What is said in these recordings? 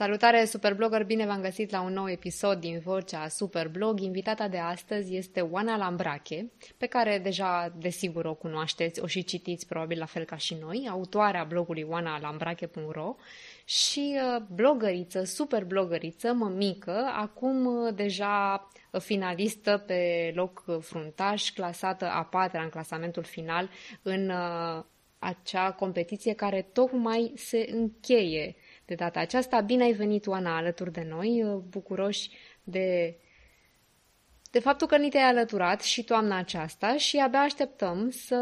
Salutare Superblogger, bine v-am găsit la un nou episod din Vocea Superblog. Invitata de astăzi este Oana Lambrache, pe care deja desigur o cunoașteți, o și citiți probabil la fel ca și noi, autoarea blogului oanalambrache.ro și uh, blogăriță, super blogăriță, mămică, acum uh, deja finalistă pe loc fruntaș, clasată a patra în clasamentul final în uh, acea competiție care tocmai se încheie de data aceasta. Bine ai venit, Oana, alături de noi, uh, bucuroși de, de faptul că ni te-ai alăturat și toamna aceasta și abia așteptăm să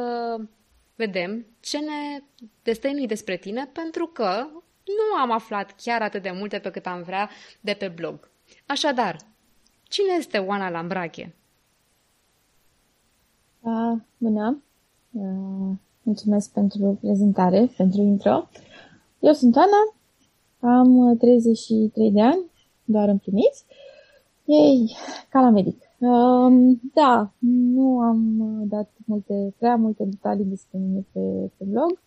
vedem ce ne destăinui despre tine, pentru că nu am aflat chiar atât de multe pe cât am vrea de pe blog. Așadar, cine este Oana Lambrache? Uh, bună! Uh, mulțumesc pentru prezentare, pentru intro. Eu sunt Oana, am 33 uh, de ani, doar împliniți. Ei, ca la medic. Um, da, nu am uh, dat multe, prea multe detalii despre mine pe, pe blog.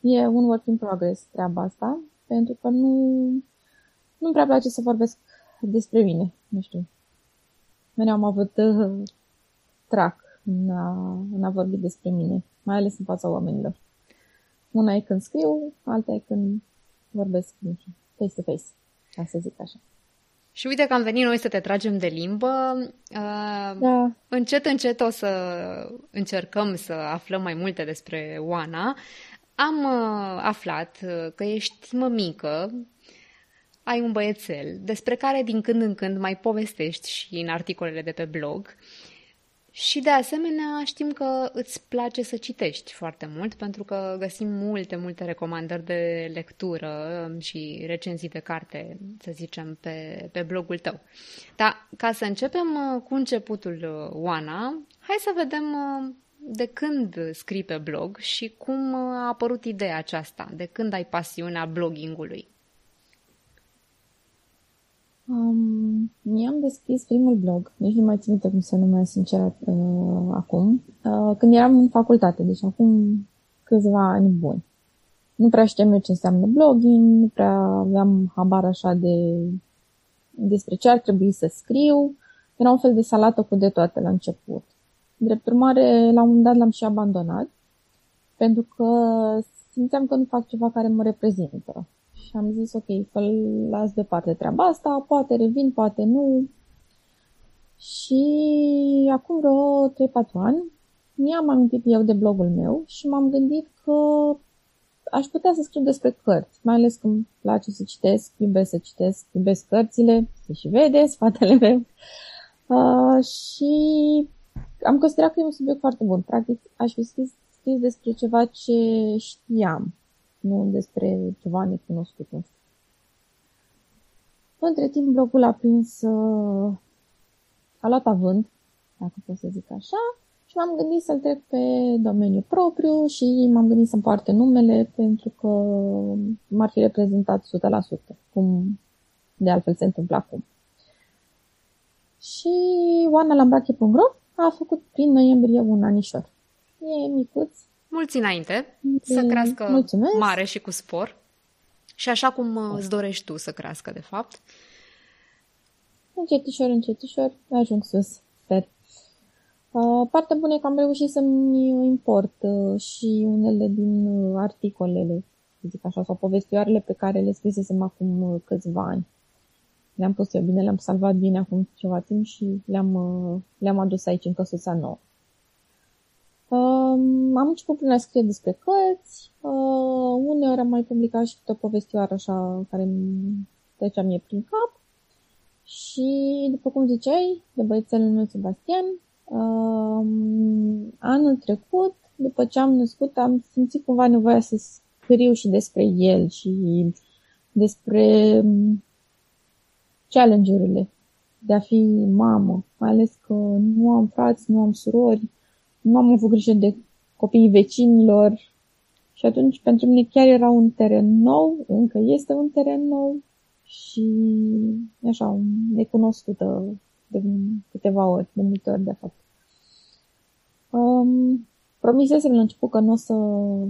E un work in progress treaba asta, pentru că nu, nu prea place să vorbesc despre mine, nu știu. Mereu am avut uh, trac în a, în a vorbi despre mine, mai ales în fața oamenilor. Una e când scriu, alta e când vorbesc, nu știu, face-to-face, ca să zic așa. Și uite că am venit noi să te tragem de limbă. Uh, da. Încet, încet o să încercăm să aflăm mai multe despre Oana. Am uh, aflat uh, că ești mămică, ai un băiețel, despre care din când în când mai povestești și în articolele de pe blog. Și de asemenea știm că îți place să citești foarte mult pentru că găsim multe, multe recomandări de lectură și recenzii de carte, să zicem, pe, pe blogul tău. Dar ca să începem uh, cu începutul, uh, Oana, hai să vedem uh, de când scrii pe blog și cum a apărut ideea aceasta, de când ai pasiunea bloggingului. Um, mi-am deschis primul blog, nici nu mai țin cum se numea sincer uh, acum, uh, când eram în facultate, deci acum câțiva ani buni. Nu prea știam eu ce înseamnă blogging, nu prea aveam habar așa de despre ce ar trebui să scriu. Era un fel de salată cu de toate la început. Drept urmare, la un moment dat l-am și abandonat, pentru că simțeam că nu fac ceva care mă reprezintă și am zis ok, să las deoparte treaba asta, poate revin, poate nu. Și acum vreo 3-4 ani mi-am amintit eu de blogul meu și m-am gândit că aș putea să scriu despre cărți, mai ales că îmi place să citesc, iubesc să citesc, iubesc cărțile, se și vede, spatele meu. Uh, și am considerat că e un subiect foarte bun. Practic, aș fi scris, scris despre ceva ce știam nu despre ceva necunoscut. Nu știu. Între timp, blogul a prins, uh, a luat avânt, dacă pot să zic așa, și m-am gândit să-l trec pe domeniu propriu și m-am gândit să împarte numele pentru că m-ar fi reprezentat 100%, cum de altfel se întâmplă acum. Și Oana Lambrache.ro a făcut prin noiembrie un anișor. E micuț, mulți înainte, să crească Mulțumesc. mare și cu spor. Și așa cum uh, îți dorești tu să crească, de fapt. Încetișor, încetișor, ajung sus, sper. Uh, partea bună e că am reușit să-mi import uh, și unele din uh, articolele, să zic așa, sau povestioarele pe care le scrisesem acum uh, câțiva ani. Le-am pus eu bine, le-am salvat bine acum ceva timp și le-am, uh, le-am adus aici în căsuța nouă. Um, am început prin a scrie despre cărți, uh, uneori am mai publicat și o povestioară așa care îmi trecea mie prin cap. Și, după cum ziceai, de băiețelul meu Sebastian, uh, anul trecut, după ce am născut, am simțit cumva nevoia să scriu și despre el și despre um, challenge-urile de a fi mamă, mai ales că nu am frați, nu am surori, nu am avut grijă de copiii vecinilor și atunci pentru mine chiar era un teren nou, încă este un teren nou și așa, necunoscută de câteva ori, de multe ori de fapt. Um, promisesem la început că nu o să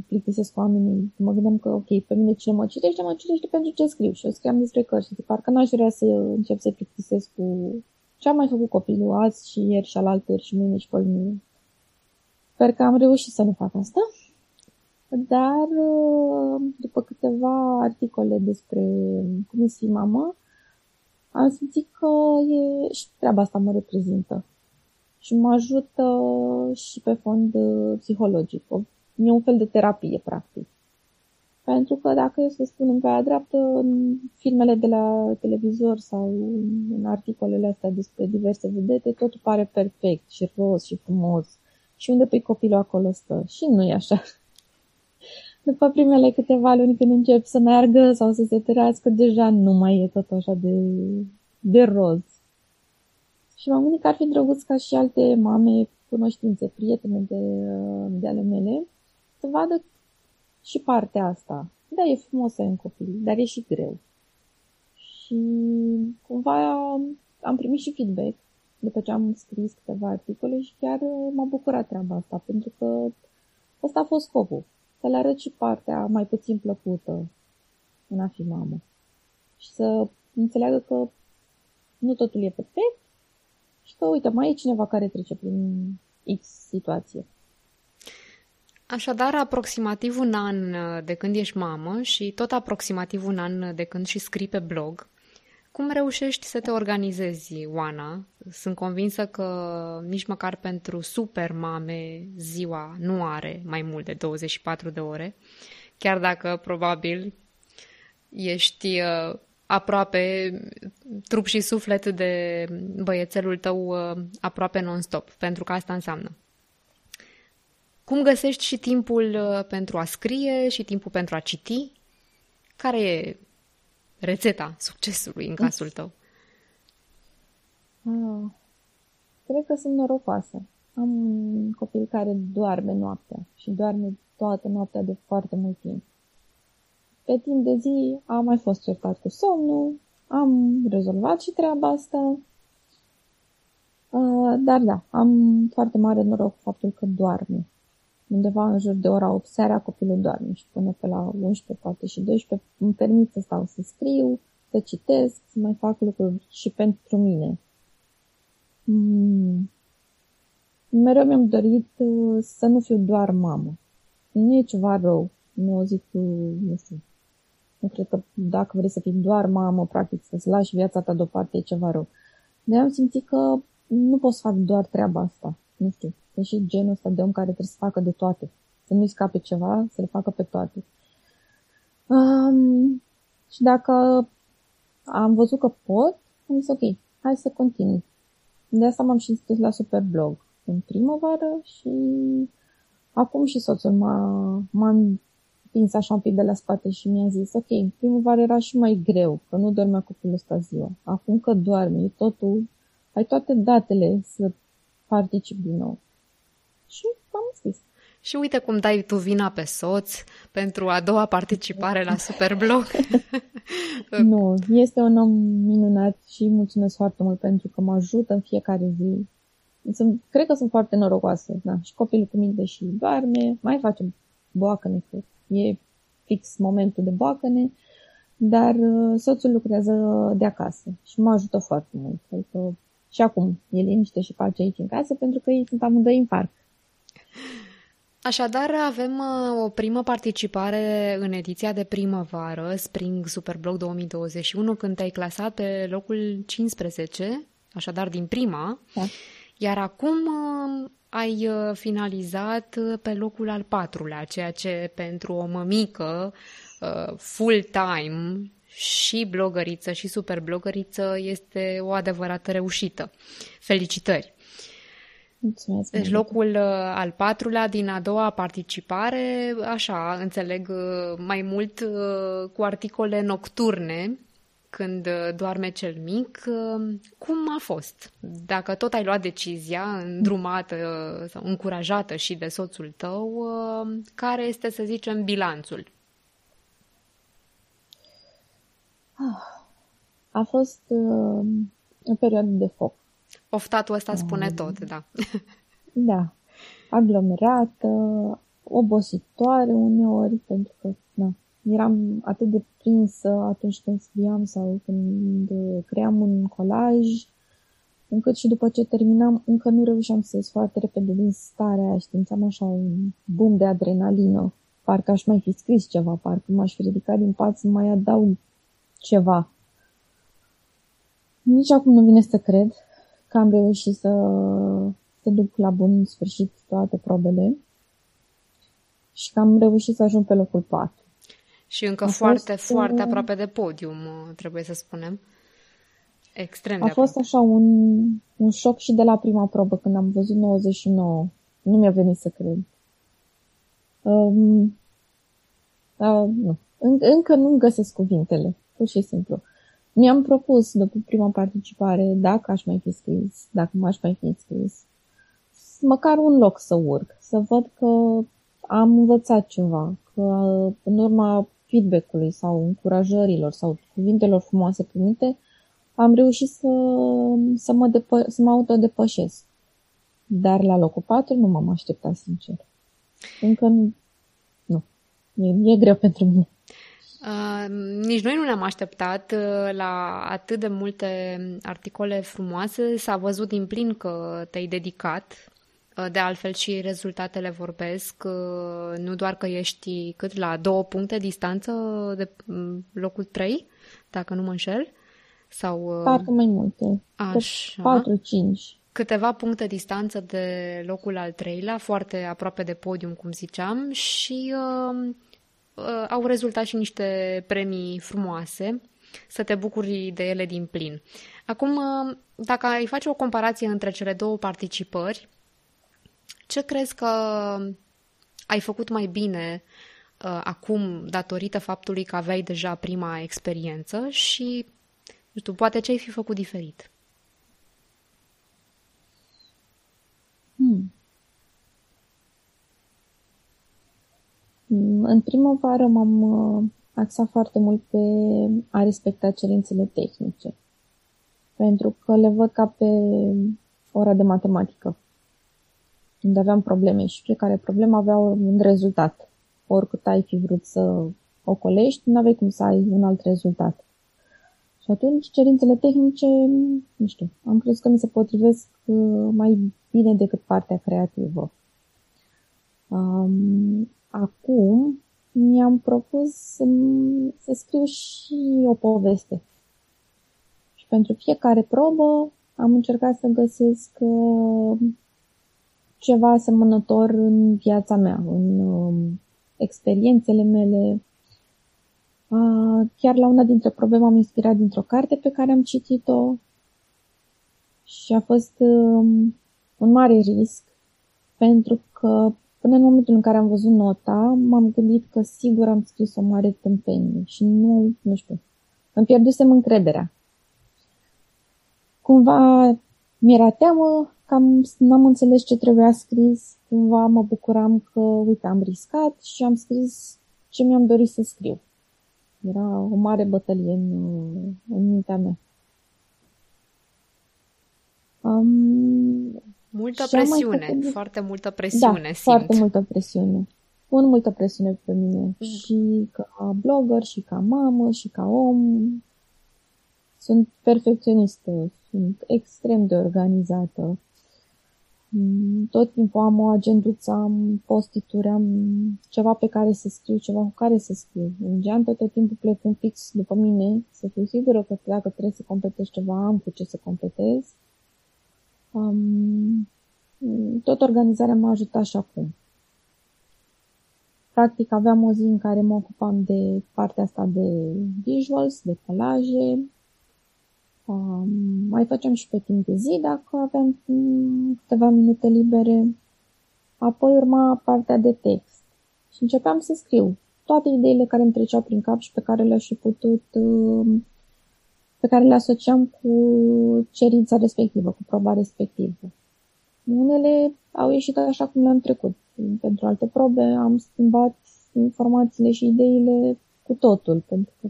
plictisesc cu oamenii. Mă gândeam că, ok, pe mine cine mă citește, mă citește pentru ce scriu. Și eu scriam despre cărți și parcă n-aș vrea să încep să plictisesc cu ce am mai făcut copilul azi și ieri și alaltă și mâine și pe mine. Sper că am reușit să nu fac asta. Dar după câteva articole despre cum e să fii mamă, am simțit că e, și treaba asta mă reprezintă și mă ajută și pe fond uh, psihologic. E un fel de terapie, practic. Pentru că dacă eu să spun în pe dreaptă, în filmele de la televizor sau în articolele astea despre diverse vedete, totul pare perfect și roz și frumos. Și unde pe copilul acolo stă? Și nu e așa. După primele câteva luni când încep să meargă sau să se tărească, deja nu mai e tot așa de, de roz. Și m-am gândit că ar fi drăguț ca și alte mame, cunoștințe, prietene de, de ale mele, să vadă și partea asta. Da, e frumos să ai un copil, dar e și greu. Și cumva am primit și feedback după ce am scris câteva articole și chiar m-a bucurat treaba asta, pentru că ăsta a fost scopul. Să le arăt și partea mai puțin plăcută în a fi mamă. Și să înțeleagă că nu totul e perfect, și că, uite, mai e cineva care trece prin X situație. Așadar, aproximativ un an uh, de când ești mamă și tot aproximativ un an de când și scrii pe blog, cum reușești să te organizezi, Oana? Sunt convinsă că nici măcar pentru super mame ziua nu are mai mult de 24 de ore, chiar dacă probabil ești uh, aproape trup și suflet de băiețelul tău uh, aproape non-stop, pentru că asta înseamnă. Cum găsești și timpul uh, pentru a scrie și timpul pentru a citi? Care e rețeta succesului în casul tău? Ah, cred că sunt norocoasă. Am un copil care doarme noaptea și doarme toată noaptea de foarte mult timp. Pe timp de zi am mai fost certat cu somnul, am rezolvat și treaba asta. Uh, dar da, am foarte mare noroc cu faptul că doarme. Undeva în jur de ora 8 seara copilul doarme și până pe la 11, poate și 12 îmi permit să stau să scriu, să citesc, să mai fac lucruri și pentru mine. Mm. Mereu mi-am dorit uh, să nu fiu doar mamă. Nu e ceva rău. Nu zic, uh, nu știu, nu cred că dacă vrei să fii doar mamă, practic, să-ți lași viața ta deoparte, e ceva rău. Dar am simțit că nu pot să fac doar treaba asta. Nu știu, e și genul ăsta de om care trebuie să facă de toate. Să nu-i scape ceva, să le facă pe toate. Um, și dacă am văzut că pot, am zis ok, hai să continui. De asta m-am și înscris la Superblog în primăvară și acum și soțul m-a, m-a împins așa un pic de la spate și mi-a zis, ok, în primăvară era și mai greu, că nu dormea copilul ăsta ziua. Acum că doarme, totul, ai toate datele să participi din nou. Și am scris. Și uite cum dai tu vina pe soț pentru a doua participare la Superblog. nu, este un om minunat și mulțumesc foarte mult pentru că mă ajută în fiecare zi. Sunt, cred că sunt foarte norocoasă. Da. Și copilul cu minte și doarme, mai facem boacă că e fix momentul de boacăne, dar uh, soțul lucrează de acasă și mă ajută foarte mult. Adică și acum e liniște și pace aici în casă pentru că ei sunt amândoi în parc. Așadar, avem uh, o primă participare în ediția de primăvară, Spring Superblog 2021, când te-ai clasat pe locul 15, așadar din prima, da. iar acum uh, ai uh, finalizat uh, pe locul al patrulea, ceea ce pentru o mămică uh, full-time și blogăriță și super blogăriță este o adevărată reușită. Felicitări! Mulțumesc. Deci locul al patrulea din a doua participare, așa, înțeleg mai mult cu articole nocturne când uh, doarme cel mic, uh, cum a fost? Dacă tot ai luat decizia îndrumată uh, sau încurajată și de soțul tău, care este, să zicem, bilanțul? A fost uh, o perioadă de foc. Oftatul ăsta spune uh, tot, da. Da. aglomerată, obositoare uneori, pentru că na, eram atât de prinsă atunci când scriam sau când cream un colaj, încât și după ce terminam, încă nu reușeam să ies foarte repede din starea aia, simțeam așa un boom de adrenalină. Parcă aș mai fi scris ceva, parcă m-aș fi ridicat din pat să mai adaug ceva. Nici acum nu vine să cred că am reușit să, să duc la bun sfârșit toate probele și că am reușit să ajung pe locul 4. Și încă a foarte, fost, foarte uh, aproape de podium, trebuie să spunem. Extrem de A fost așa un, un șoc și de la prima probă, când am văzut 99. Nu mi-a venit să cred. Um, uh, nu. În, încă nu găsesc cuvintele, pur și simplu. Mi-am propus, după prima participare, dacă aș mai fi scris, dacă m-aș mai fi scris, măcar un loc să urc, să văd că am învățat ceva, că în urma feedback-ului sau încurajărilor sau cuvintelor frumoase primite, am reușit să, să, mă, depă- să mă autodepășesc. Dar la locul 4 nu m-am așteptat, sincer. Încă nu. nu. E, e greu pentru mine. Uh, nici noi nu ne-am așteptat uh, la atât de multe articole frumoase. S-a văzut din plin că te-ai dedicat. Uh, de altfel și rezultatele vorbesc. Uh, nu doar că ești cât la două puncte distanță de mm, locul 3, dacă nu mă înșel. Sau, uh, Parcă mai multe. Așa. 4-5. Câteva puncte distanță de locul al treilea, foarte aproape de podium, cum ziceam, și uh, uh, au rezultat și niște premii frumoase, să te bucuri de ele din plin. Acum, uh, dacă ai face o comparație între cele două participări, ce crezi că ai făcut mai bine uh, acum datorită faptului că aveai deja prima experiență și nu știu, poate ce ai fi făcut diferit? Hmm. În primăvară m-am uh, axat foarte mult pe a respecta cerințele tehnice. Pentru că le văd ca pe ora de matematică. Unde aveam probleme și fiecare problemă avea un rezultat. Oricât ai fi vrut să ocolești, nu aveai cum să ai un alt rezultat. Și atunci cerințele tehnice, nu știu, am crezut că mi se potrivesc uh, mai bine decât partea creativă. Um, acum mi-am propus să, să scriu și o poveste. Și pentru fiecare probă am încercat să găsesc uh, ceva asemănător în viața mea, în um, experiențele mele, Chiar la una dintre probleme am inspirat dintr-o carte pe care am citit-o și a fost um, un mare risc pentru că până în momentul în care am văzut nota, m-am gândit că sigur am scris o mare tâmpenie și nu, nu știu, îmi pierdusem încrederea. Cumva mi-era teamă că am, n-am înțeles ce trebuia scris, cumva mă bucuram că, uite, am riscat și am scris ce mi-am dorit să scriu. Era o mare bătălie în, în mintea mea. Um, multă presiune, făcut... foarte multă presiune da, simt. foarte multă presiune. Pun multă presiune pe mine mm. și ca blogger, și ca mamă, și ca om. Sunt perfecționistă, sunt extrem de organizată. Mm, tot timpul am o agenduță, am postituri, am ceva pe care să scriu, ceva cu care să scriu. În geantă tot timpul plec un fix după mine, să fiu sigură că dacă trebuie să completez ceva, am cu ce să completez. Um, tot organizarea m-a ajutat și acum. Practic aveam o zi în care mă ocupam de partea asta de visuals, de colaje, Um, mai făceam și pe timp de zi dacă aveam câteva minute libere. Apoi urma partea de text și începeam să scriu toate ideile care îmi treceau prin cap și pe care le-aș fi putut, um, pe care le asociam cu cerința respectivă, cu proba respectivă. Unele au ieșit așa cum le-am trecut. Pentru alte probe am schimbat informațiile și ideile cu totul, pentru că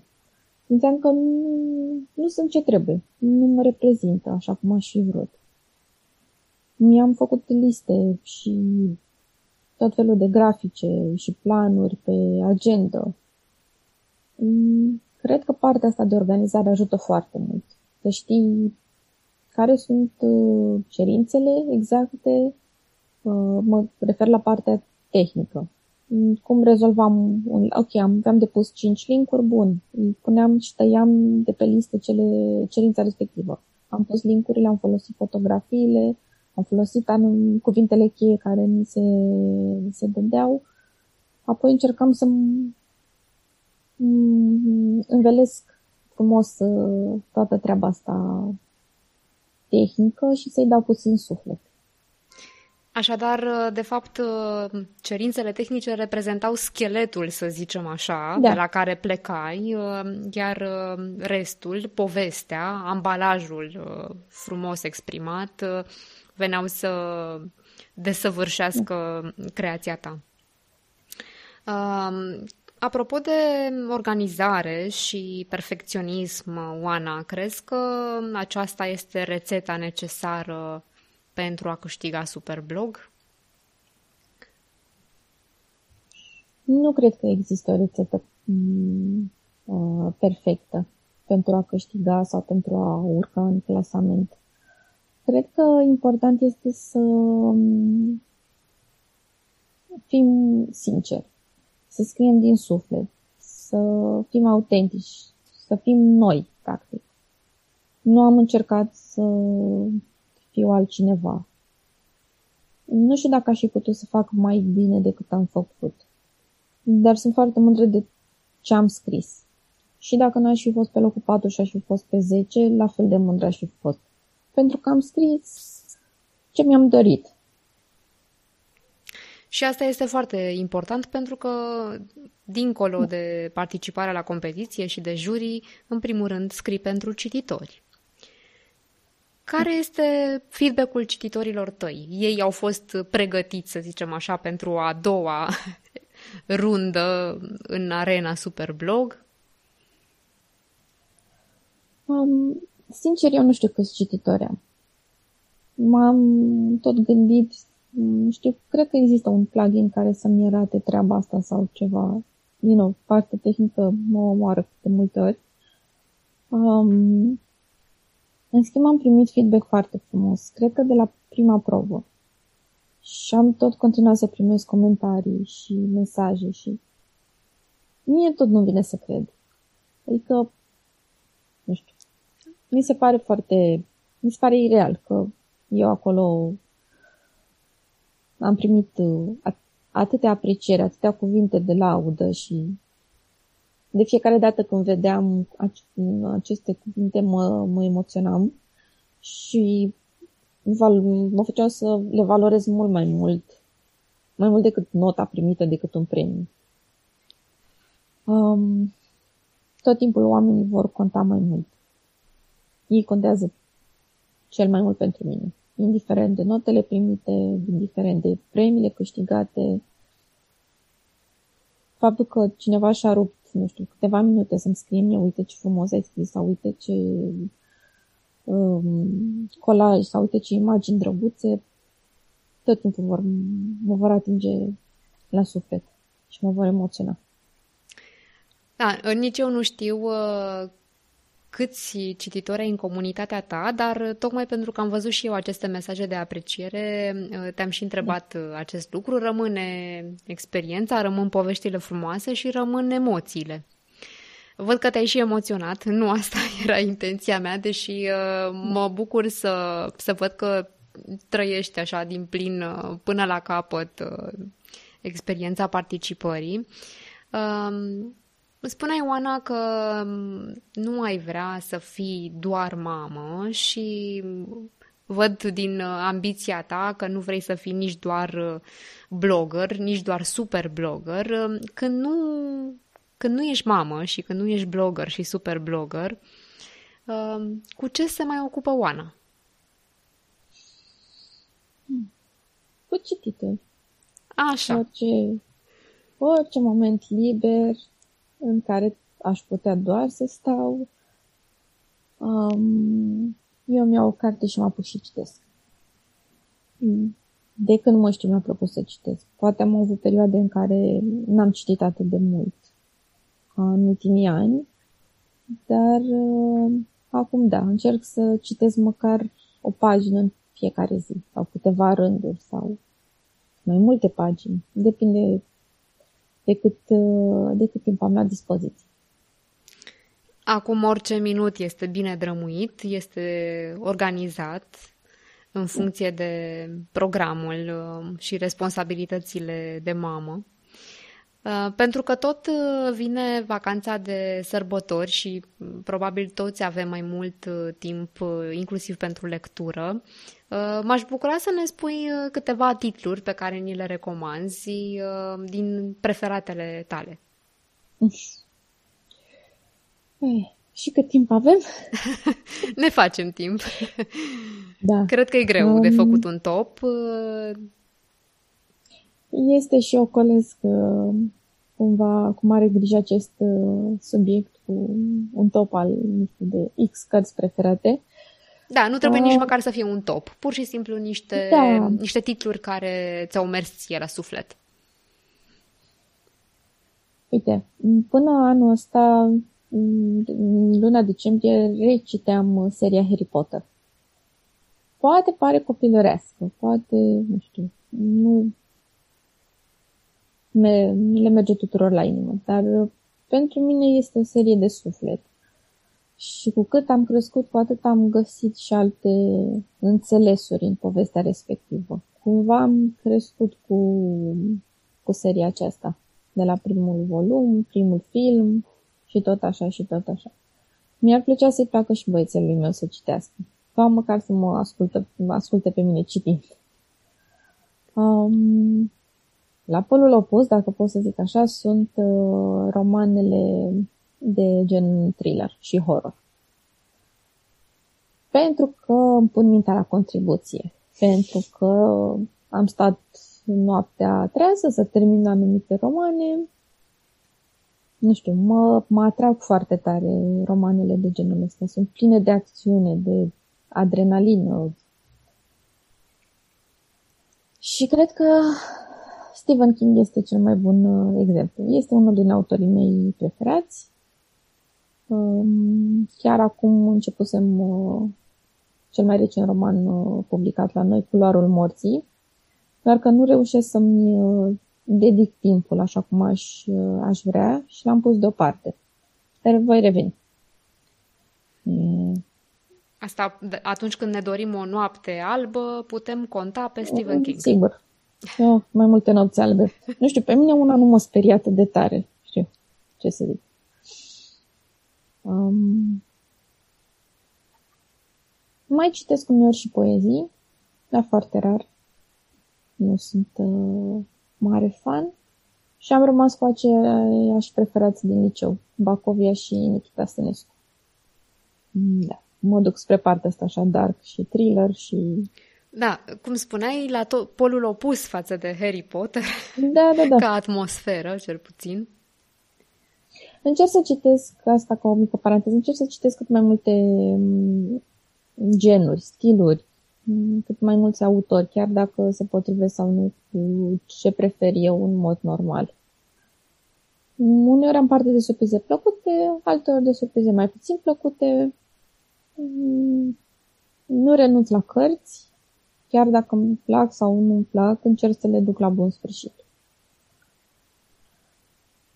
Simțeam că nu, nu sunt ce trebuie, nu mă reprezintă așa cum aș fi vrut. Mi-am făcut liste și tot felul de grafice și planuri pe agenda. Mm, cred că partea asta de organizare ajută foarte mult. Să știi care sunt uh, cerințele exacte, uh, mă refer la partea tehnică. Mm, cum rezolvam un... Ok, am, am depus 5 linkuri, bun. Îi puneam și tăiam de pe listă cele, cerința respectivă. Am pus linkurile, am folosit fotografiile, am folosit anum, cuvintele cheie care mi se, mi se dădeau. Apoi încercam să învelesc frumos uh, toată treaba asta tehnică și să-i dau puțin suflet. Așadar, uh, de fapt, uh, cerințele tehnice reprezentau scheletul, să zicem așa, da. de la care plecai, iar restul, povestea, ambalajul frumos exprimat, veneau să desăvârșească da. creația ta. Apropo de organizare și perfecționism, Oana, crezi că aceasta este rețeta necesară pentru a câștiga Superblog? Nu cred că există o rețetă mm, uh, perfectă pentru a câștiga sau pentru a urca în clasament. Cred că important este să mm, fim sinceri să scriem din suflet, să fim autentici, să fim noi, practic. Nu am încercat să fiu altcineva. Nu știu dacă aș fi putut să fac mai bine decât am făcut, dar sunt foarte mândră de ce am scris. Și dacă nu aș fi fost pe locul 4 și aș fi fost pe 10, la fel de mândră aș fi fost. Pentru că am scris ce mi-am dorit. Și asta este foarte important pentru că, dincolo de participarea la competiție și de jurii, în primul rând scrii pentru cititori. Care este feedback-ul cititorilor tăi? Ei au fost pregătiți, să zicem așa, pentru a doua rundă în arena Superblog? Um, sincer, eu nu știu câți cititori am. M-am tot gândit nu știu, cred că există un plugin care să-mi arate treaba asta sau ceva. Din nou, partea tehnică mă omoară de multe ori. Um, în schimb, am primit feedback foarte frumos. Cred că de la prima probă. Și am tot continuat să primesc comentarii și mesaje și mie tot nu vine să cred. Adică, nu știu, mi se pare foarte, mi se pare ireal că eu acolo am primit uh, atâtea apreciere, atâtea cuvinte de laudă și de fiecare dată când vedeam aceste cuvinte mă, mă emoționam și mă făceam să le valorez mult mai mult, mai mult decât nota primită, decât un premiu. Um, tot timpul oamenii vor conta mai mult. Ei contează cel mai mult pentru mine indiferent de notele primite, indiferent de premiile câștigate. Faptul că cineva și-a rupt, nu știu, câteva minute să-mi scrie mie, uite ce frumos ai scris, sau uite ce um, colaj, sau uite ce imagini drăguțe, tot timpul vor, mă vor atinge la suflet și mă vor emoționa. Da, nici eu nu știu uh, câți cititori ai în comunitatea ta, dar tocmai pentru că am văzut și eu aceste mesaje de apreciere, te-am și întrebat acest lucru, rămâne experiența, rămân poveștile frumoase și rămân emoțiile. Văd că te-ai și emoționat, nu asta era intenția mea, deși uh, mă bucur să, să văd că trăiești așa din plin uh, până la capăt uh, experiența participării. Um, Spuneai, Ioana, că mm, nu ai vrea să fii doar mamă și văd din uh, ambiția ta că nu vrei să fii nici doar uh, blogger, nici doar super blogger. Uh, când nu, când nu ești mamă și când nu ești blogger și super blogger, cu ce se mai ocupă Oana? Cu cititul. Așa. Orice, orice moment liber, în care aș putea doar să stau. Um, eu mi-au o carte și mă apuc și citesc. de când mă știu mi-a propus să citesc. Poate am avut perioade în care n-am citit atât de mult ca în ultimii ani, dar uh, acum da, încerc să citesc măcar o pagină în fiecare zi sau câteva rânduri sau mai multe pagini. Depinde de cât, uh, de cât timp am la dispoziție. Acum orice minut este bine drămuit, este organizat în funcție de programul uh, și responsabilitățile de mamă. Uh, pentru că tot vine vacanța de sărbători și probabil toți avem mai mult timp, inclusiv pentru lectură. M-aș bucura să ne spui câteva titluri pe care ni le recomanzi din preferatele tale. Ei, și cât timp avem? ne facem timp. Da. Cred că e greu um, de făcut un top. Este și o colesc cumva cum are grijă acest uh, subiect cu un top al, nu știu, de X cărți preferate. Da, nu trebuie uh, nici măcar să fie un top. Pur și simplu niște, da. niște titluri care ți-au mers ție la suflet. Uite, până anul ăsta în luna decembrie reciteam uh, seria Harry Potter. Poate pare copilărească, poate, nu știu, nu, me, nu le merge tuturor la inimă, dar uh, pentru mine este o serie de suflet. Și cu cât am crescut, cu atât am găsit și alte înțelesuri în povestea respectivă. Cumva am crescut cu, cu seria aceasta, de la primul volum, primul film, și tot așa și tot așa. Mi-ar plăcea să-i placă și băiețelului meu să citească. Sau măcar să mă ascultă, mă asculte pe mine citind. Um, la polul opus, dacă pot să zic așa, sunt uh, romanele de gen thriller și horror. Pentru că îmi pun mintea la contribuție. Pentru că am stat noaptea trează să termin anumite romane nu știu, mă, mă atrag foarte tare romanele de genul ăsta. Sunt pline de acțiune, de adrenalină. Și cred că Stephen King este cel mai bun uh, exemplu. Este unul din autorii mei preferați. Um, chiar acum începusem uh, cel mai recent roman uh, publicat la noi, Culoarul morții, doar că nu reușesc să-mi dedic timpul așa cum aș, aș vrea și l-am pus deoparte. Dar voi reveni. Asta atunci când ne dorim o noapte albă, putem conta pe Stephen King. Sigur. Eu, mai multe nopți albe. Nu știu, pe mine una nu mă sperie atât de tare. Știu ce să zic. Um, mai citesc uneori și poezii, dar foarte rar. Nu sunt uh, mare fan și am rămas cu aceiași preferați din liceu, Bacovia și Nikita Stănescu. Da, mă duc spre partea asta așa dark și thriller și... Da, cum spuneai, la to- polul opus față de Harry Potter, da, da, da. ca atmosferă, cel puțin. Încerc să citesc, asta ca o mică paranteză, încerc să citesc cât mai multe mm, genuri, stiluri, Mm, cât mai mulți autori, chiar dacă se potrivesc sau nu cu ce prefer eu în mod normal. Uneori am parte de surprize plăcute, alteori de surprize mai puțin plăcute. Mm, nu renunț la cărți, chiar dacă îmi plac sau nu îmi plac, încerc să le duc la bun sfârșit.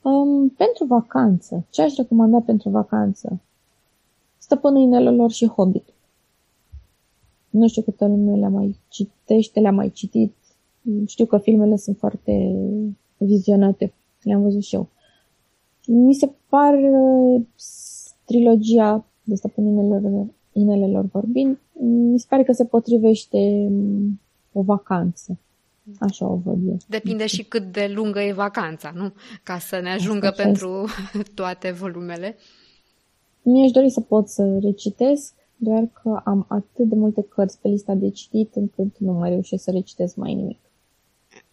Um, pentru vacanță, ce aș recomanda pentru vacanță? Stăpânul inelelor și Hobbit. Nu știu câtă lume le-a mai citește, le-a mai citit. Știu că filmele sunt foarte vizionate. Le-am văzut și eu. Mi se par trilogia de stăpâninelor inelelor vorbind, mi se pare că se potrivește o vacanță. Așa o văd eu. Depinde și cât de lungă e vacanța, nu? Ca să ne ajungă Asta pentru toate volumele. Mi-aș dori să pot să recitesc doar că am atât de multe cărți pe lista de citit încât nu mai reușesc să recitesc mai nimic.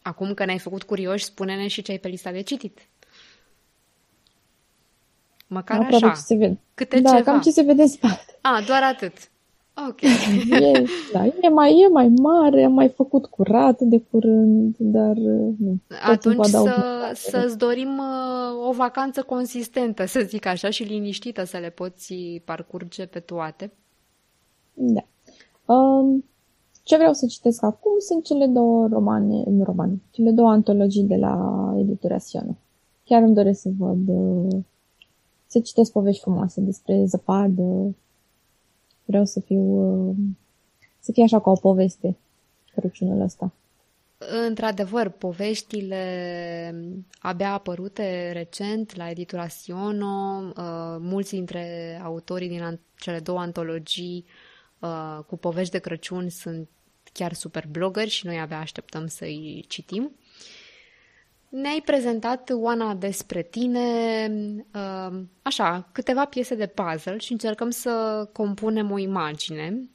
Acum că ne-ai făcut curioși, spune-ne și ce ai pe lista de citit. Măcar Aproape așa. Ce se vede. Câte da, ceva. cam ce se vede în spate. A, doar atât. Ok. E, da, e, mai, e mai mare, am mai făcut curat de curând, dar nu. Atunci să, să-ți dorim uh, o vacanță consistentă, să zic așa, și liniștită să le poți parcurge pe toate. Da. Um, ce vreau să citesc acum sunt cele două romane, nu romane, cele două antologii de la editura Siono. Chiar îmi doresc să văd, uh, să citesc povești frumoase despre zăpadă. Vreau să fiu, uh, să fie așa ca o poveste Crăciunul ăsta. Într-adevăr, poveștile abia apărute recent la editura Siono, uh, mulți dintre autorii din cele două antologii cu povești de Crăciun sunt chiar super blogger și noi abia așteptăm să-i citim. Ne-ai prezentat, Oana, despre tine, uh, așa, câteva piese de puzzle și încercăm să compunem o imagine.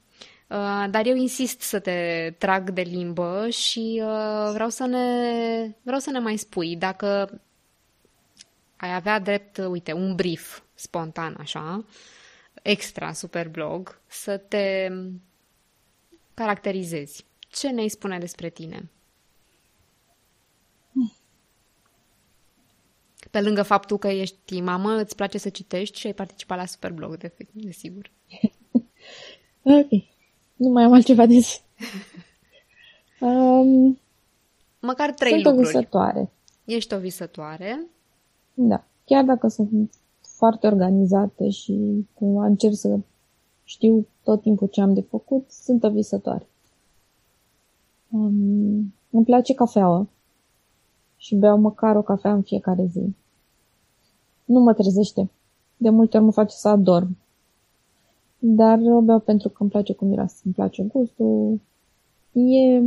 Uh, dar eu insist să te trag de limbă și uh, vreau să ne, vreau să ne mai spui dacă ai avea drept, uite, un brief spontan, așa, extra super blog, să te caracterizezi. Ce ne-ai spune despre tine? Pe lângă faptul că ești mamă, îți place să citești și ai participat la Superblog, de, de sigur. ok. Nu mai am altceva de zis. Um, Măcar trei sunt lucruri. o visătoare. Ești o visătoare. Da. Chiar dacă sunt foarte organizată și cumva încerc să știu tot timpul ce am de făcut, sunt o visătoare. Um, îmi place cafeaua și beau măcar o cafea în fiecare zi. Nu mă trezește. De multe ori mă face să adorm. Dar o beau pentru că îmi place cum miroase, îmi place gustul. E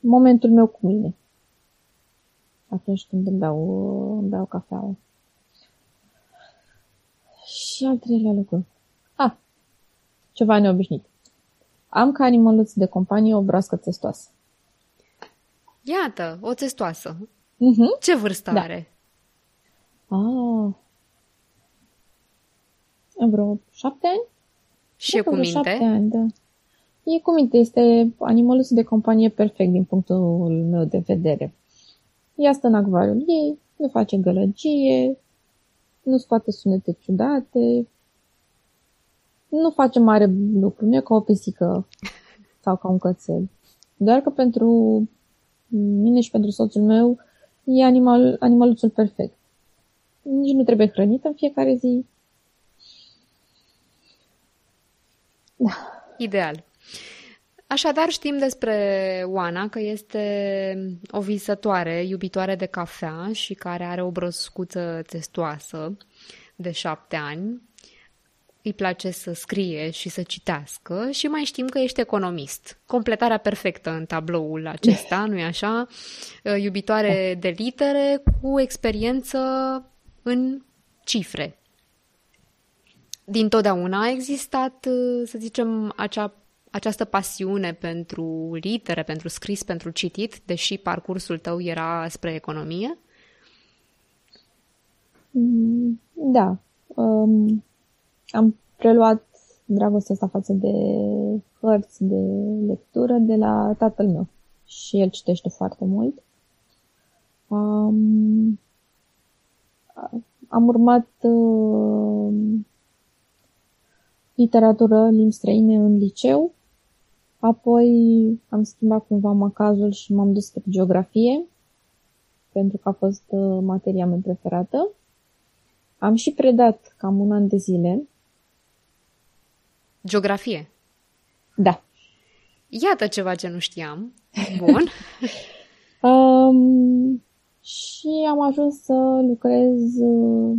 momentul meu cu mine. Atunci când îmi beau, îmi beau cafeaua. Și al treilea lucru. Ah, ceva neobișnuit. Am ca animăluț de companie o broască testoasă. Iată, o testoasă. Uh-huh. Ce vârstă da. are? Ah, vreo șapte ani? Și e cu minte? Șapte ani, da. E cu minte, este animăluț de companie perfect din punctul meu de vedere. Ea stă în acvariul ei, nu face gălăgie, nu scoate sunete ciudate, nu face mare lucru, nu e ca o pisică sau ca un cățel. Doar că pentru mine și pentru soțul meu e animal, animaluțul perfect. Nici nu trebuie hrănit în fiecare zi. Da. Ideal. Așadar știm despre Oana că este o visătoare, iubitoare de cafea și care are o broscuță testoasă de șapte ani. Îi place să scrie și să citească și mai știm că ești economist. Completarea perfectă în tabloul acesta, nu-i așa? Iubitoare de litere cu experiență în cifre. Din totdeauna a existat, să zicem, acea această pasiune pentru litere, pentru scris, pentru citit, deși parcursul tău era spre economie? Mm, da. Um, am preluat dragostea asta față de hărți de lectură de la tatăl meu și el citește foarte mult. Um, am urmat uh, literatură, limbi străine în liceu Apoi am schimbat cumva macazul și m-am dus pe geografie, pentru că a fost uh, materia mea preferată. Am și predat cam un an de zile. Geografie? Da. Iată ceva ce nu știam. Bun. um, și am ajuns să lucrez uh,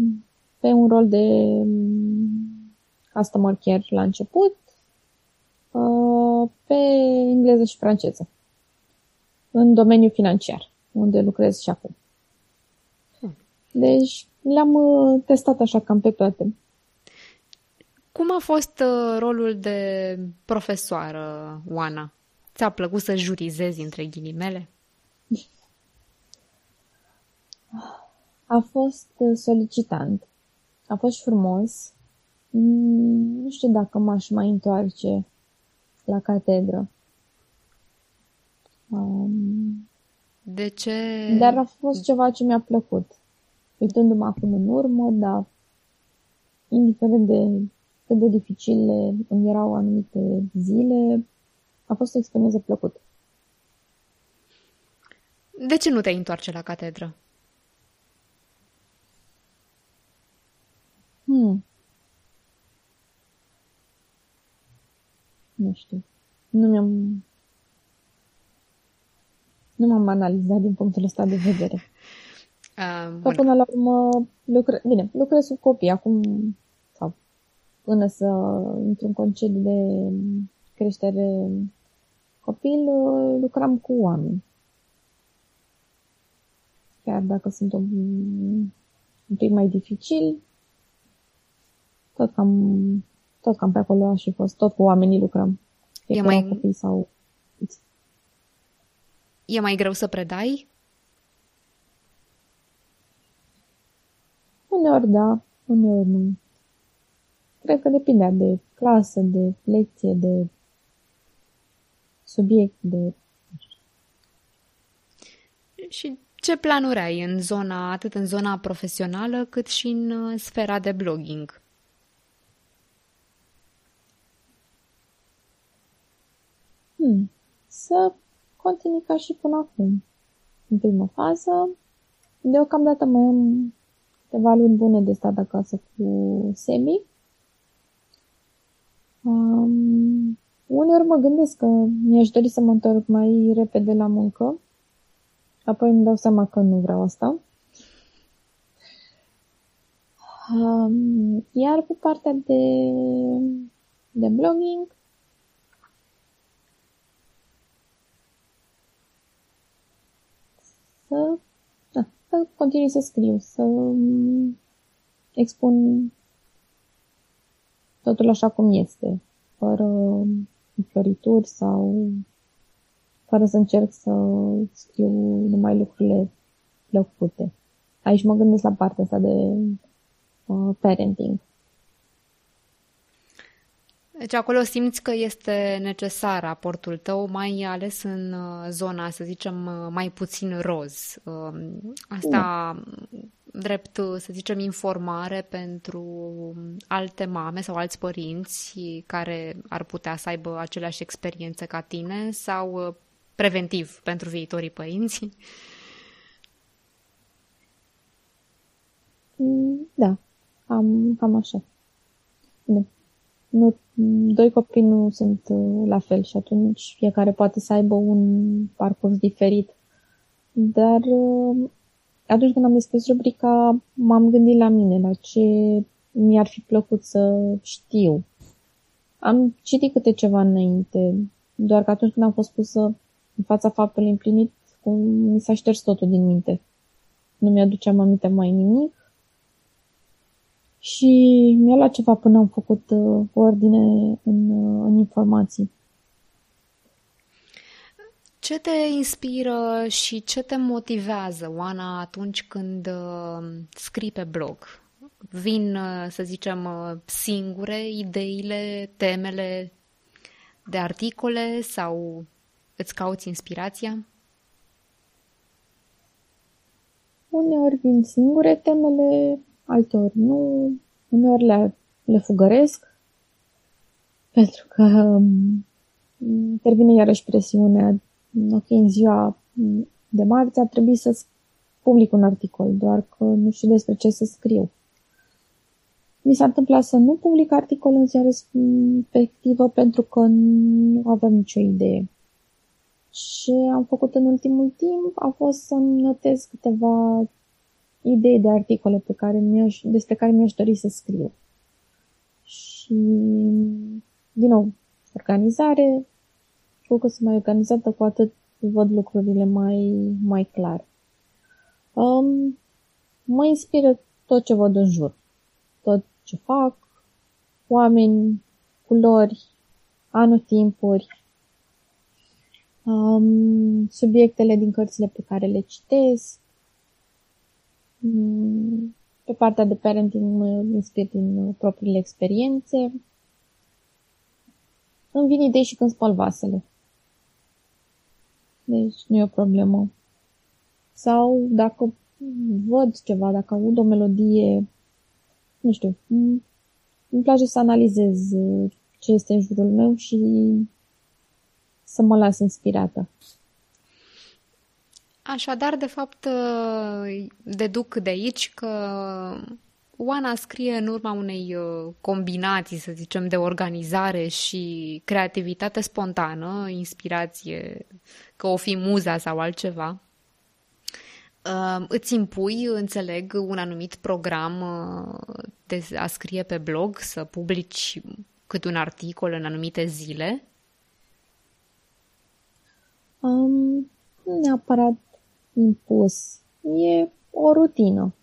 pe un rol de um, customer care la început Uh, pe engleză și franceză, în domeniul financiar, unde lucrez și acum. Hmm. Deci le-am uh, testat așa cam pe toate. Cum a fost uh, rolul de profesoară, Oana? Ți-a plăcut să jurizezi între ghilimele? A fost solicitant. A fost frumos. Mm, nu știu dacă m-aș mai întoarce la catedră. Um, de ce? Dar a fost ceva ce mi-a plăcut. Uitându-mă acum în urmă, dar indiferent de cât de dificile îmi erau anumite zile, a fost o experiență plăcută. De ce nu te întoarce la catedră? Hmm. Nu știu. Nu mi-am... Nu m-am analizat din punctul ăsta de vedere. Uh, Că până la urmă lucre... Bine, lucrez cu copii. Acum, sau până să intru în concediu de creștere copil, lucram cu oameni. Chiar dacă sunt un, un pic mai dificil, tot cam, tot cam pe acolo aș fi fost, tot cu oamenii lucrăm. e mai... copii sau... E mai greu să predai? Uneori da, uneori nu. Cred că depindea de clasă, de lecție, de subiect, de... Și ce planuri ai în zona, atât în zona profesională, cât și în uh, sfera de blogging? Hmm. Să continui ca și până acum. În prima fază, deocamdată mai am câteva luni bune de stat acasă cu Semi. Um, uneori mă gândesc că mi-aș dori să mă întorc mai repede la muncă, apoi îmi dau seama că nu vreau asta. Um, iar pe partea de, de blogging, să, da, să continui să scriu, să expun totul așa cum este, fără florituri sau fără să încerc să scriu numai lucrurile plăcute. Aici mă gândesc la partea asta de uh, parenting. Deci acolo simți că este necesar aportul tău, mai ales în uh, zona, să zicem, uh, mai puțin roz. Um, asta da. Drept, să zicem, informare pentru alte mame sau alți părinți care ar putea să aibă aceleași experiențe ca tine sau uh, preventiv pentru viitorii părinți? Da, cam, cam așa. Bine nu, doi copii nu sunt uh, la fel și atunci fiecare poate să aibă un parcurs diferit. Dar uh, atunci când am deschis rubrica, m-am gândit la mine, la ce mi-ar fi plăcut să știu. Am citit câte ceva înainte, doar că atunci când am fost pusă în fața faptului împlinit, mi s-a șters totul din minte. Nu mi-aduceam aminte mai nimic și mi-a luat ceva până am făcut uh, ordine în, uh, în informații. Ce te inspiră și ce te motivează, Oana, atunci când uh, scrii pe blog? Vin, uh, să zicem, uh, singure ideile, temele de articole sau îți cauți inspirația? Uneori vin singure temele, alteori nu, uneori le, le fugăresc, pentru că um, intervine iarăși presiunea. Ok, în ziua de marți ar trebui să public un articol, doar că nu știu despre ce să scriu. Mi s-a întâmplat să nu public articol în ziua respectivă pentru că nu aveam nicio idee. Ce am făcut în ultimul timp a fost să-mi notez câteva idei de articole pe care mi-aș, despre care mi-aș dori să scriu. Și, din nou, organizare, cu cât sunt mai organizată, cu atât văd lucrurile mai, mai clar. Um, mă inspiră tot ce văd în jur. Tot ce fac, oameni, culori, anotimpuri, um, subiectele din cărțile pe care le citesc, Pe partea de parenting mă inspir din propriile experiențe. Îmi vin idei și când spăl vasele. Deci nu e o problemă. Sau dacă văd ceva, dacă aud o melodie, nu știu, îmi place să analizez ce este în jurul meu și să mă las inspirată. Așadar, de fapt, deduc de aici că Oana scrie în urma unei uh, combinații, să zicem, de organizare și creativitate spontană, inspirație, că o fi muza sau altceva. Uh, îți impui, înțeleg, un anumit program uh, de a scrie pe blog, să publici cât un articol în anumite zile? Um, neapărat impus. E o rutină.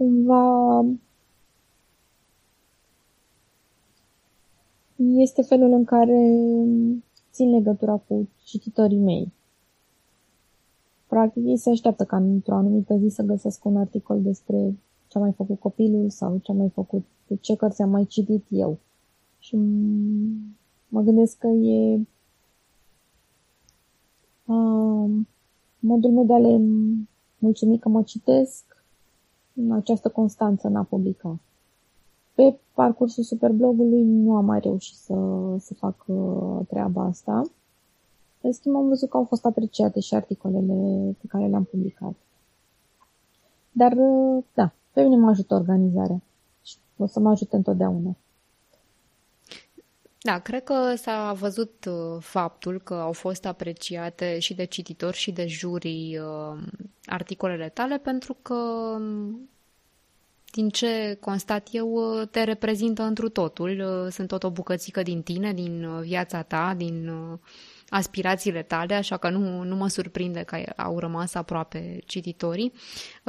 Cumva este felul în care țin legătura cu cititorii mei. Practic, ei se așteaptă ca într-o anumită zi să găsesc un articol despre ce a mai făcut copilul sau ce a mai făcut, ce cărți am mai citit eu. Și mă gândesc că e uh, modul meu de a le mulțumi că mă citesc în această constanță în a publica. Pe parcursul superblogului nu am mai reușit să, să fac uh, treaba asta. În schimb, am văzut că au fost apreciate și articolele pe care le-am publicat. Dar, uh, da, pe mine mă ajută organizarea și o să mă ajute întotdeauna. Da, cred că s-a văzut uh, faptul că au fost apreciate și de cititori și de jurii uh, articolele tale pentru că um, din ce constat eu, uh, te reprezintă întru totul. Sunt tot o bucățică din tine, din viața ta, din aspirațiile tale, așa că nu, nu mă surprinde că au rămas aproape cititorii.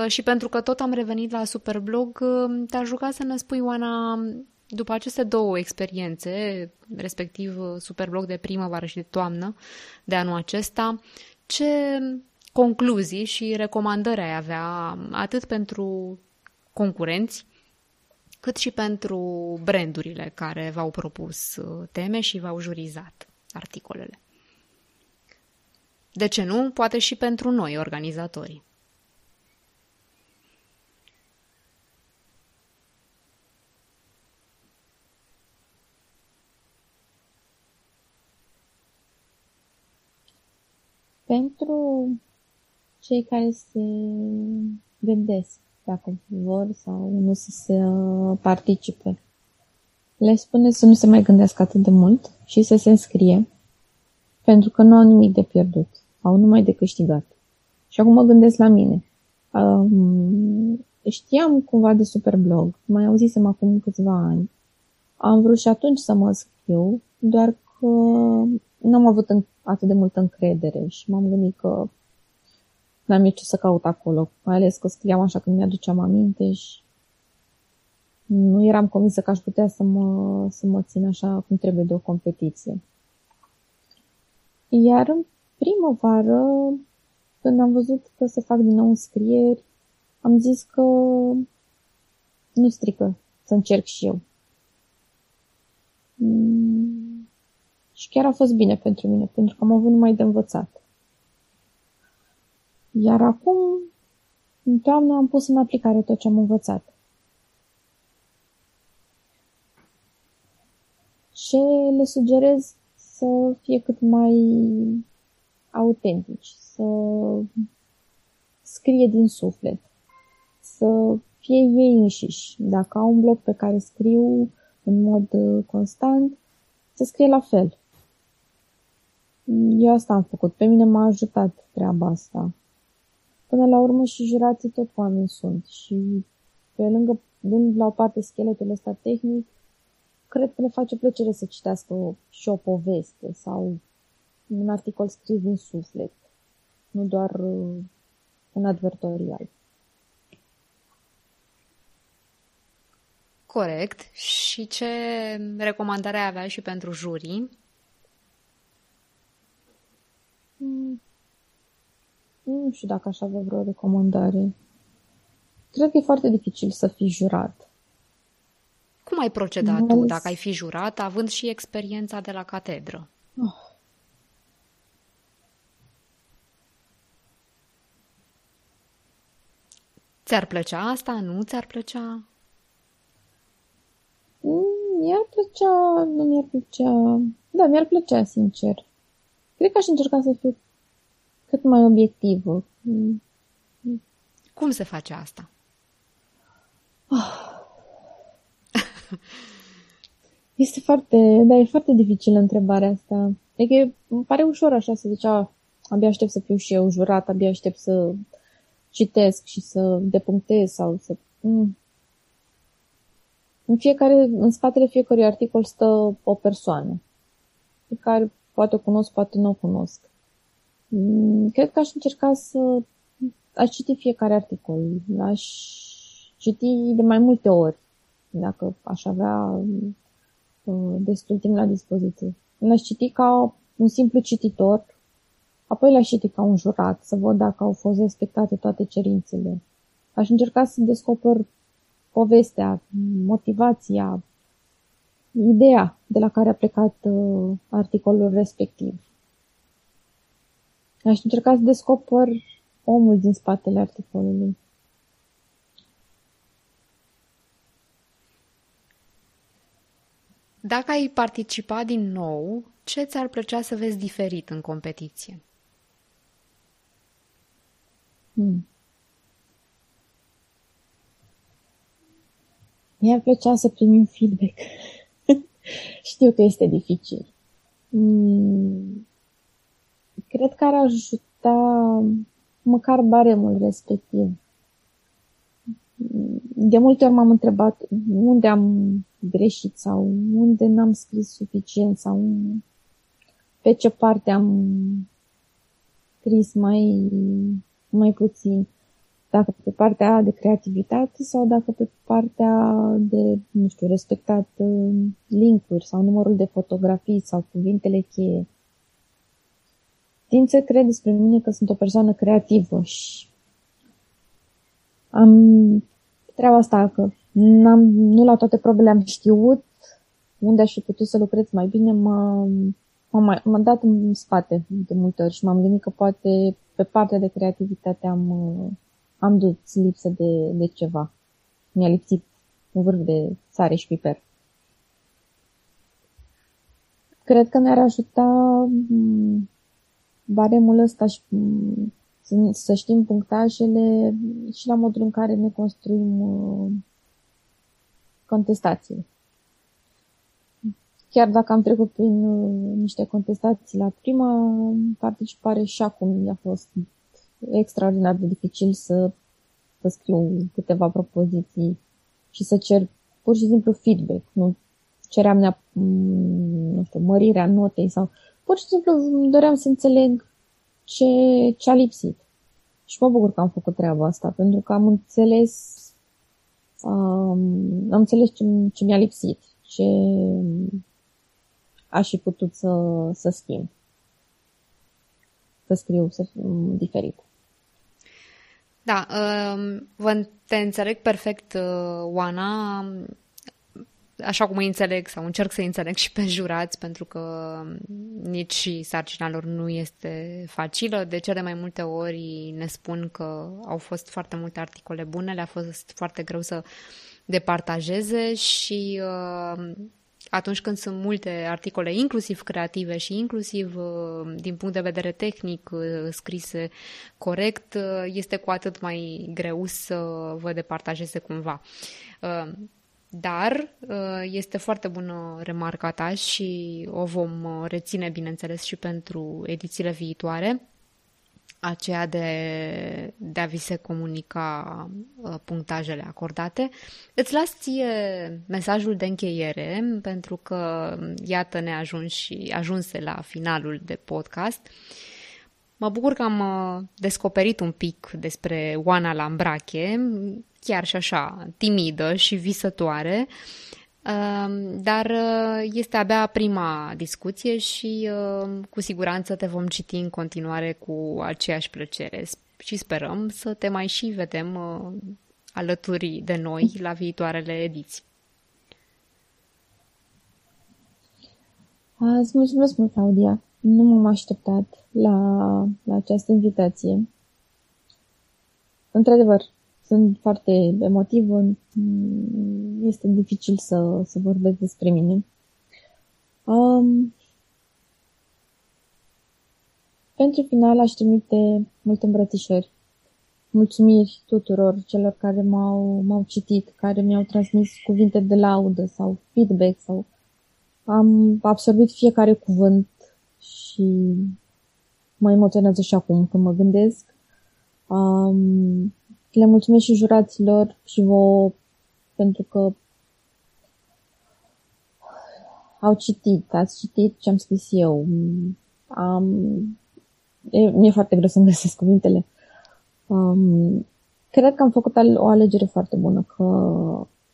Și pentru că tot am revenit la Superblog, te-aș ruga să ne spui, Oana, după aceste două experiențe, respectiv Superblog de primăvară și de toamnă de anul acesta, ce concluzii și recomandări ai avea atât pentru concurenți, cât și pentru brandurile care v-au propus teme și v-au jurizat articolele. De ce nu? Poate și pentru noi, organizatorii. Pentru cei care se gândesc dacă vor sau nu să se participe. Le spune să nu se mai gândească atât de mult și să se înscrie, pentru că nu au nimic de pierdut, au numai de câștigat. Și acum mă gândesc la mine. Um, știam cumva de Superblog, mai auzisem acum câțiva ani. Am vrut și atunci să mă scriu, doar că nu am avut atât de multă încredere și m-am gândit că n-am eu ce să caut acolo, mai ales că scriam așa când mi-aduceam aminte și nu eram convinsă că aș putea să mă, să mă țin așa cum trebuie de o competiție. Iar în primăvară, când am văzut că se fac din nou înscrieri, am zis că nu strică să încerc și eu. Și chiar a fost bine pentru mine, pentru că am avut numai de învățat. Iar acum, în toamnă, am pus în aplicare tot ce am învățat. Și le sugerez să fie cât mai autentici, să scrie din suflet, să fie ei înșiși. Dacă au un blog pe care scriu în mod constant, să scrie la fel. Eu asta am făcut. Pe mine m-a ajutat treaba asta. Până la urmă și jurații tot oameni sunt și pe lângă, dând la o parte scheletul ăsta tehnic, cred că le face plăcere să citească o, și o poveste sau un articol scris din suflet, nu doar uh, un advertorial. Corect. Și ce recomandare avea și pentru jurii? Nu știu dacă aș avea vreo recomandare. cred că e foarte dificil să fii jurat. Cum ai procedat tu dacă ai fi jurat, având și experiența de la catedră? Oh. Ți-ar plăcea asta? Nu ți-ar plăcea? Mi-ar plăcea, nu mi-ar plăcea... Da, mi-ar plăcea, sincer. Cred că aș încerca să fiu cât mai obiectivă. Cum se face asta? Oh. Este foarte, da, e foarte dificilă întrebarea asta. Adică îmi pare ușor așa să zice, a, abia aștept să fiu și eu jurat, abia aștept să citesc și să depunctez sau să... Mm. În fiecare, în spatele fiecărui articol stă o persoană pe care poate o cunosc, poate nu o cunosc. Mm, cred că aș încerca să aș citi fiecare articol. Aș citi de mai multe ori, dacă aș avea uh, destul timp la dispoziție. L-aș citi ca un simplu cititor, apoi l-aș citi ca un jurat, să văd dacă au fost respectate toate cerințele. Aș încerca să descoper povestea, motivația, ideea de la care a plecat uh, articolul respectiv. Aș încerca să descoper omul din spatele articolului. Dacă ai participa din nou, ce ți-ar plăcea să vezi diferit în competiție? Hmm. Mi-ar plăcea să primim feedback. Știu că este dificil. Hmm. Cred că ar ajuta măcar baremul respectiv. De multe ori m-am întrebat unde am greșit sau unde n-am scris suficient sau pe ce parte am scris mai, mai puțin. Dacă pe partea de creativitate sau dacă pe partea de, nu știu, respectat uh, linkuri sau numărul de fotografii sau cuvintele cheie. Tind să cred despre mine că sunt o persoană creativă și am treaba asta că n-am, nu la toate probele am știut unde aș fi putut să lucrez mai bine, m-a, m-a, m-a dat în spate de multe ori și m-am gândit că poate pe partea de creativitate am, am dus lipsă de, de ceva. Mi-a lipsit un vârf de sare și piper. Cred că mi-ar ajuta baremul ăsta și să știm punctajele și la modul în care ne construim uh, contestațiile. Chiar dacă am trecut prin uh, niște contestații la prima participare și acum a fost extraordinar de dificil să, să scriu câteva propoziții și să cer pur și simplu feedback. Nu ceream nea, nu știu, mărirea notei sau pur și simplu doream să înțeleg ce, ce a lipsit. Și mă bucur că am făcut treaba asta, pentru că am înțeles um, am înțeles ce, ce mi-a lipsit, ce aș fi putut să, să schimb, să scriu să fiu diferit. Da, um, vă te înțeleg perfect, uh, Oana așa cum îi înțeleg sau încerc să înțeleg și pe jurați, pentru că nici și sarcina lor nu este facilă. De cele mai multe ori ne spun că au fost foarte multe articole bune, le-a fost foarte greu să departajeze și uh, atunci când sunt multe articole, inclusiv creative și inclusiv uh, din punct de vedere tehnic uh, scrise corect, este cu atât mai greu să vă departajeze cumva. Dar uh, este foarte bună remarca ta și o vom uh, reține, bineînțeles, și pentru edițiile viitoare, aceea de, de a vi se comunica uh, punctajele acordate. Îți las ție mesajul de încheiere, pentru că, iată, ne ajuns și ajunse la finalul de podcast. Mă bucur că am descoperit un pic despre Oana Lambrache, chiar și așa timidă și visătoare, um, dar uh, este abia prima discuție și uh, cu siguranță te vom citi în continuare cu aceeași plăcere și sperăm să te mai și vedem uh, alături de noi la viitoarele ediții. Îți mulțumesc mult, Claudia. Nu m-am așteptat la, la această invitație. Într-adevăr, sunt foarte emotivă. Este dificil să, să vorbesc despre mine. Um, pentru final aș trimite multe îmbrățișări. Mulțumiri tuturor celor care m-au, m-au citit, care mi-au transmis cuvinte de laudă sau feedback sau am absorbit fiecare cuvânt și mă emoționează și acum când mă gândesc. Um, le mulțumesc și juraților și vouă pentru că au citit, ați citit ce am scris eu. Am... E, mi-e foarte greu să-mi găsesc cuvintele. Um, cred că am făcut o alegere foarte bună, că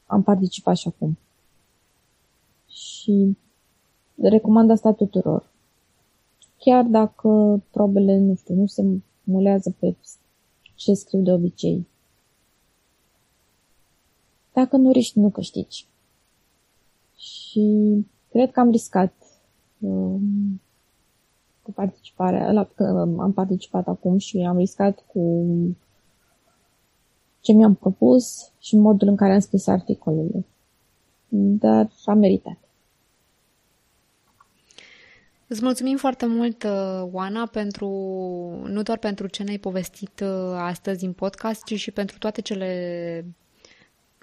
am participat și acum. Și recomand asta tuturor. Chiar dacă probele, nu știu, nu se mulează pe ce scriu de obicei. Dacă nu riști, nu câștigi. Și cred că am riscat um, cu participarea, la, am participat acum și am riscat cu ce mi-am propus și modul în care am scris articolele. Dar a meritat. Îți mulțumim foarte mult, uh, Oana, pentru, nu doar pentru ce ne-ai povestit uh, astăzi în podcast, ci și pentru toate cele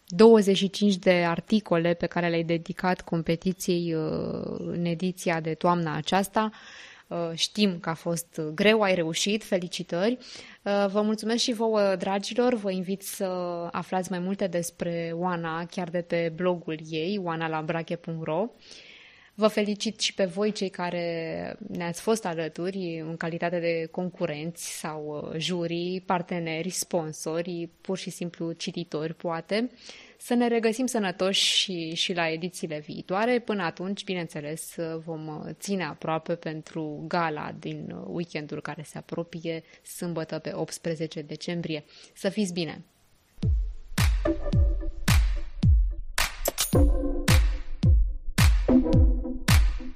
25 de articole pe care le-ai dedicat competiției uh, în ediția de toamna aceasta. Știm că a fost greu, ai reușit, felicitări. Vă mulțumesc și vouă, dragilor, vă invit să aflați mai multe despre Oana chiar de pe blogul ei, oanalambrache.ro. Vă felicit și pe voi, cei care ne-ați fost alături în calitate de concurenți sau uh, jurii, parteneri, sponsori, pur și simplu cititori, poate. Să ne regăsim sănătoși și, și la edițiile viitoare. Până atunci, bineînțeles, vom uh, ține aproape pentru gala din uh, weekendul care se apropie, sâmbătă pe 18 decembrie. Să fiți bine!